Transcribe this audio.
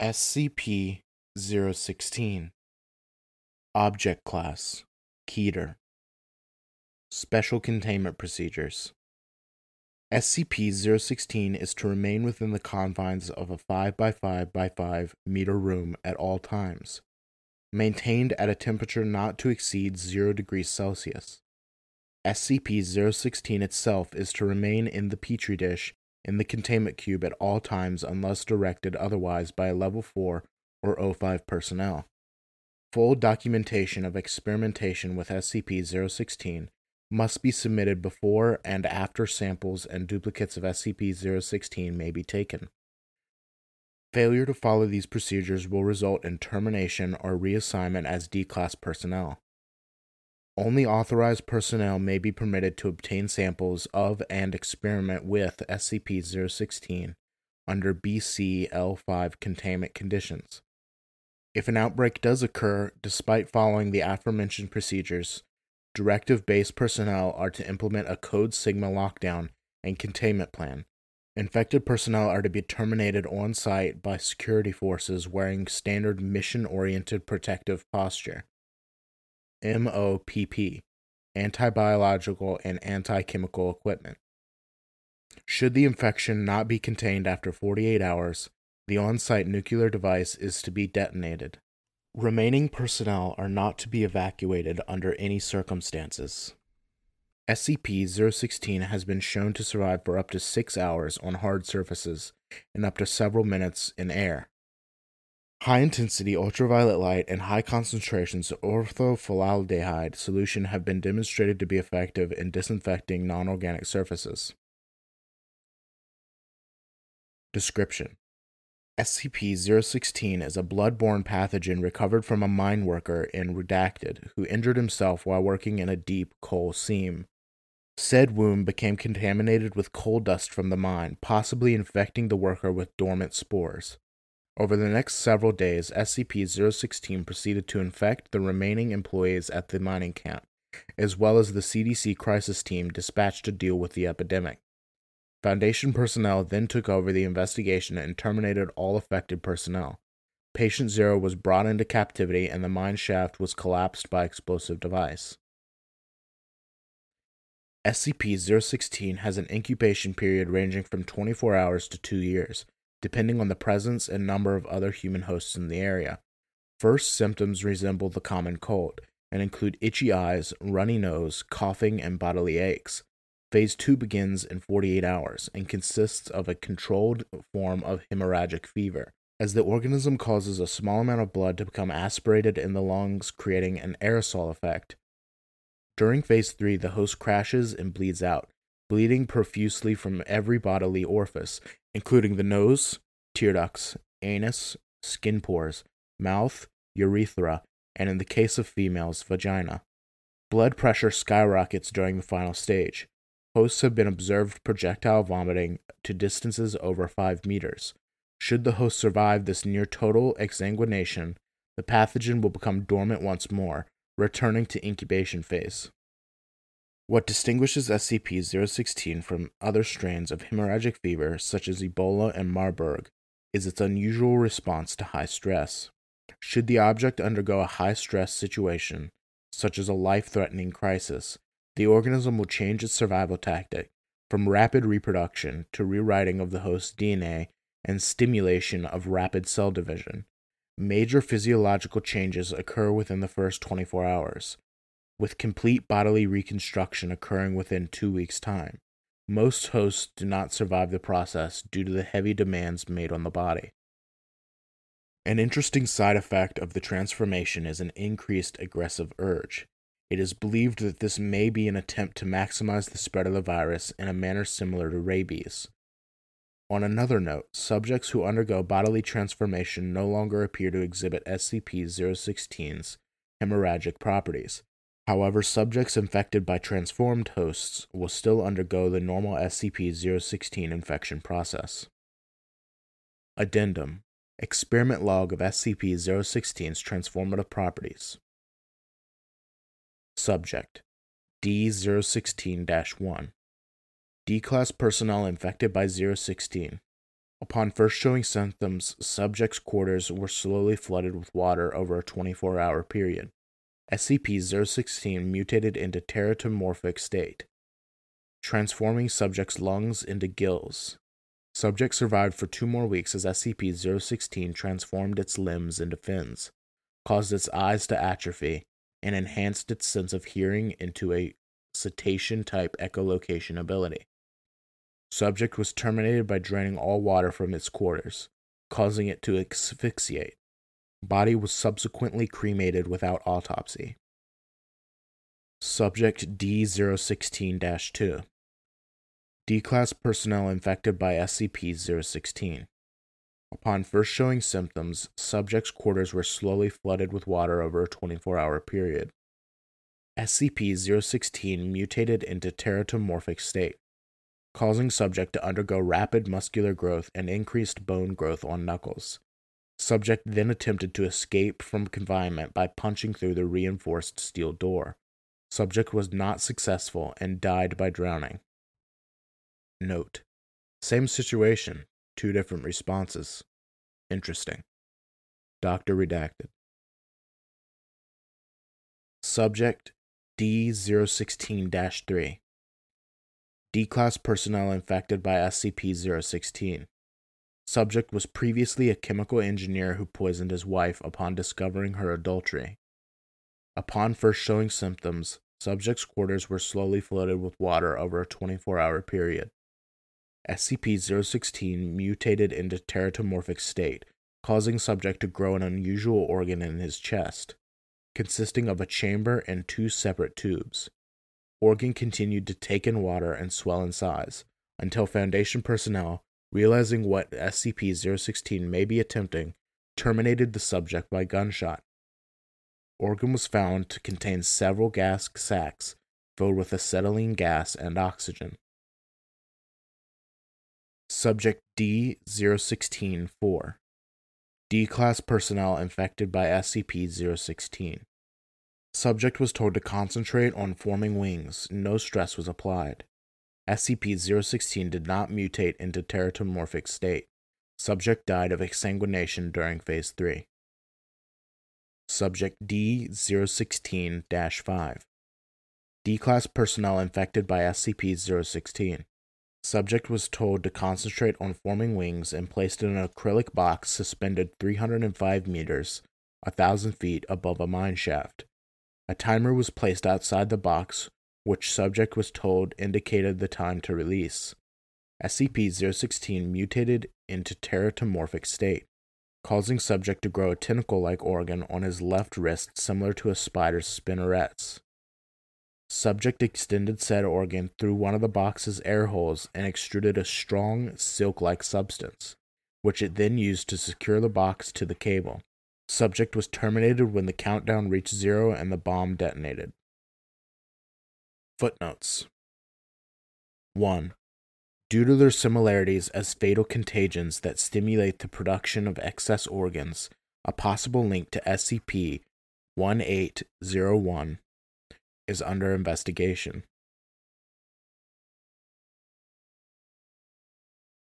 SCP 016 Object Class Keter. Special Containment Procedures. SCP 016 is to remain within the confines of a 5x5x5 meter room at all times, maintained at a temperature not to exceed 0 degrees Celsius. SCP 016 itself is to remain in the Petri dish in the containment cube at all times unless directed otherwise by Level 4 or O5 personnel. Full documentation of experimentation with SCP 016 must be submitted before and after samples and duplicates of SCP 016 may be taken. Failure to follow these procedures will result in termination or reassignment as D Class personnel. Only authorized personnel may be permitted to obtain samples of and experiment with SCP 016 under BC L5 containment conditions. If an outbreak does occur despite following the aforementioned procedures, directive based personnel are to implement a Code Sigma lockdown and containment plan. Infected personnel are to be terminated on site by security forces wearing standard mission oriented protective posture. MOPP, antibiological and anti-chemical equipment. Should the infection not be contained after 48 hours, the on site nuclear device is to be detonated. Remaining personnel are not to be evacuated under any circumstances. SCP 016 has been shown to survive for up to six hours on hard surfaces and up to several minutes in air. High intensity ultraviolet light and high concentrations of orthoformaldehyde solution have been demonstrated to be effective in disinfecting non organic surfaces. Description SCP 016 is a blood-borne pathogen recovered from a mine worker in Redacted who injured himself while working in a deep coal seam. Said wound became contaminated with coal dust from the mine, possibly infecting the worker with dormant spores. Over the next several days, SCP 016 proceeded to infect the remaining employees at the mining camp, as well as the CDC crisis team dispatched to deal with the epidemic. Foundation personnel then took over the investigation and terminated all affected personnel. Patient Zero was brought into captivity and the mine shaft was collapsed by explosive device. SCP 016 has an incubation period ranging from 24 hours to 2 years, depending on the presence and number of other human hosts in the area. First symptoms resemble the common cold and include itchy eyes, runny nose, coughing, and bodily aches. Phase 2 begins in 48 hours and consists of a controlled form of hemorrhagic fever, as the organism causes a small amount of blood to become aspirated in the lungs, creating an aerosol effect. During phase 3, the host crashes and bleeds out, bleeding profusely from every bodily orifice, including the nose, tear ducts, anus, skin pores, mouth, urethra, and in the case of females, vagina. Blood pressure skyrockets during the final stage. Hosts have been observed projectile vomiting to distances over 5 meters. Should the host survive this near total exsanguination, the pathogen will become dormant once more, returning to incubation phase. What distinguishes SCP 016 from other strains of hemorrhagic fever, such as Ebola and Marburg, is its unusual response to high stress. Should the object undergo a high stress situation, such as a life threatening crisis, the organism will change its survival tactic from rapid reproduction to rewriting of the host's DNA and stimulation of rapid cell division. Major physiological changes occur within the first 24 hours, with complete bodily reconstruction occurring within two weeks' time. Most hosts do not survive the process due to the heavy demands made on the body. An interesting side effect of the transformation is an increased aggressive urge. It is believed that this may be an attempt to maximize the spread of the virus in a manner similar to rabies. On another note, subjects who undergo bodily transformation no longer appear to exhibit SCP 016's hemorrhagic properties, However, subjects infected by transformed hosts will still undergo the normal SCP 016 infection process. Addendum Experiment log of SCP 016's transformative properties. Subject D 016 1 D class personnel infected by 016. Upon first showing symptoms, subjects' quarters were slowly flooded with water over a 24 hour period. SCP 016 mutated into teratomorphic state, transforming subjects' lungs into gills. Subject survived for two more weeks as SCP 016 transformed its limbs into fins, caused its eyes to atrophy, and enhanced its sense of hearing into a cetacean type echolocation ability. Subject was terminated by draining all water from its quarters, causing it to asphyxiate. Body was subsequently cremated without autopsy. Subject D016 2 D class personnel infected by SCP 016. Upon first showing symptoms, subjects' quarters were slowly flooded with water over a 24 hour period. SCP 016 mutated into teratomorphic state, causing subject to undergo rapid muscular growth and increased bone growth on knuckles. Subject then attempted to escape from confinement by punching through the reinforced steel door. Subject was not successful and died by drowning. Note Same situation, two different responses. Interesting. Doctor redacted. Subject D016 3. D class personnel infected by SCP 016. Subject was previously a chemical engineer who poisoned his wife upon discovering her adultery. Upon first showing symptoms, subject's quarters were slowly flooded with water over a 24 hour period. SCP 016 mutated into teratomorphic state, causing subject to grow an unusual organ in his chest, consisting of a chamber and two separate tubes. Organ continued to take in water and swell in size, until Foundation personnel, realizing what SCP 016 may be attempting, terminated the subject by gunshot. Organ was found to contain several gas sacs filled with acetylene gas and oxygen. Subject D 016 4. D class personnel infected by SCP 016. Subject was told to concentrate on forming wings, no stress was applied. SCP 016 did not mutate into teratomorphic state. Subject died of exsanguination during Phase 3. Subject D 016 5. D class personnel infected by SCP 016. Subject was told to concentrate on forming wings and placed in an acrylic box suspended 305 meters, 1,000 feet above a mine shaft. A timer was placed outside the box, which subject was told indicated the time to release. SCP 016 mutated into teratomorphic state, causing subject to grow a tentacle like organ on his left wrist similar to a spider's spinnerets. Subject extended said organ through one of the box's air holes and extruded a strong, silk like substance, which it then used to secure the box to the cable. Subject was terminated when the countdown reached zero and the bomb detonated. Footnotes 1. Due to their similarities as fatal contagions that stimulate the production of excess organs, a possible link to SCP 1801 is under investigation.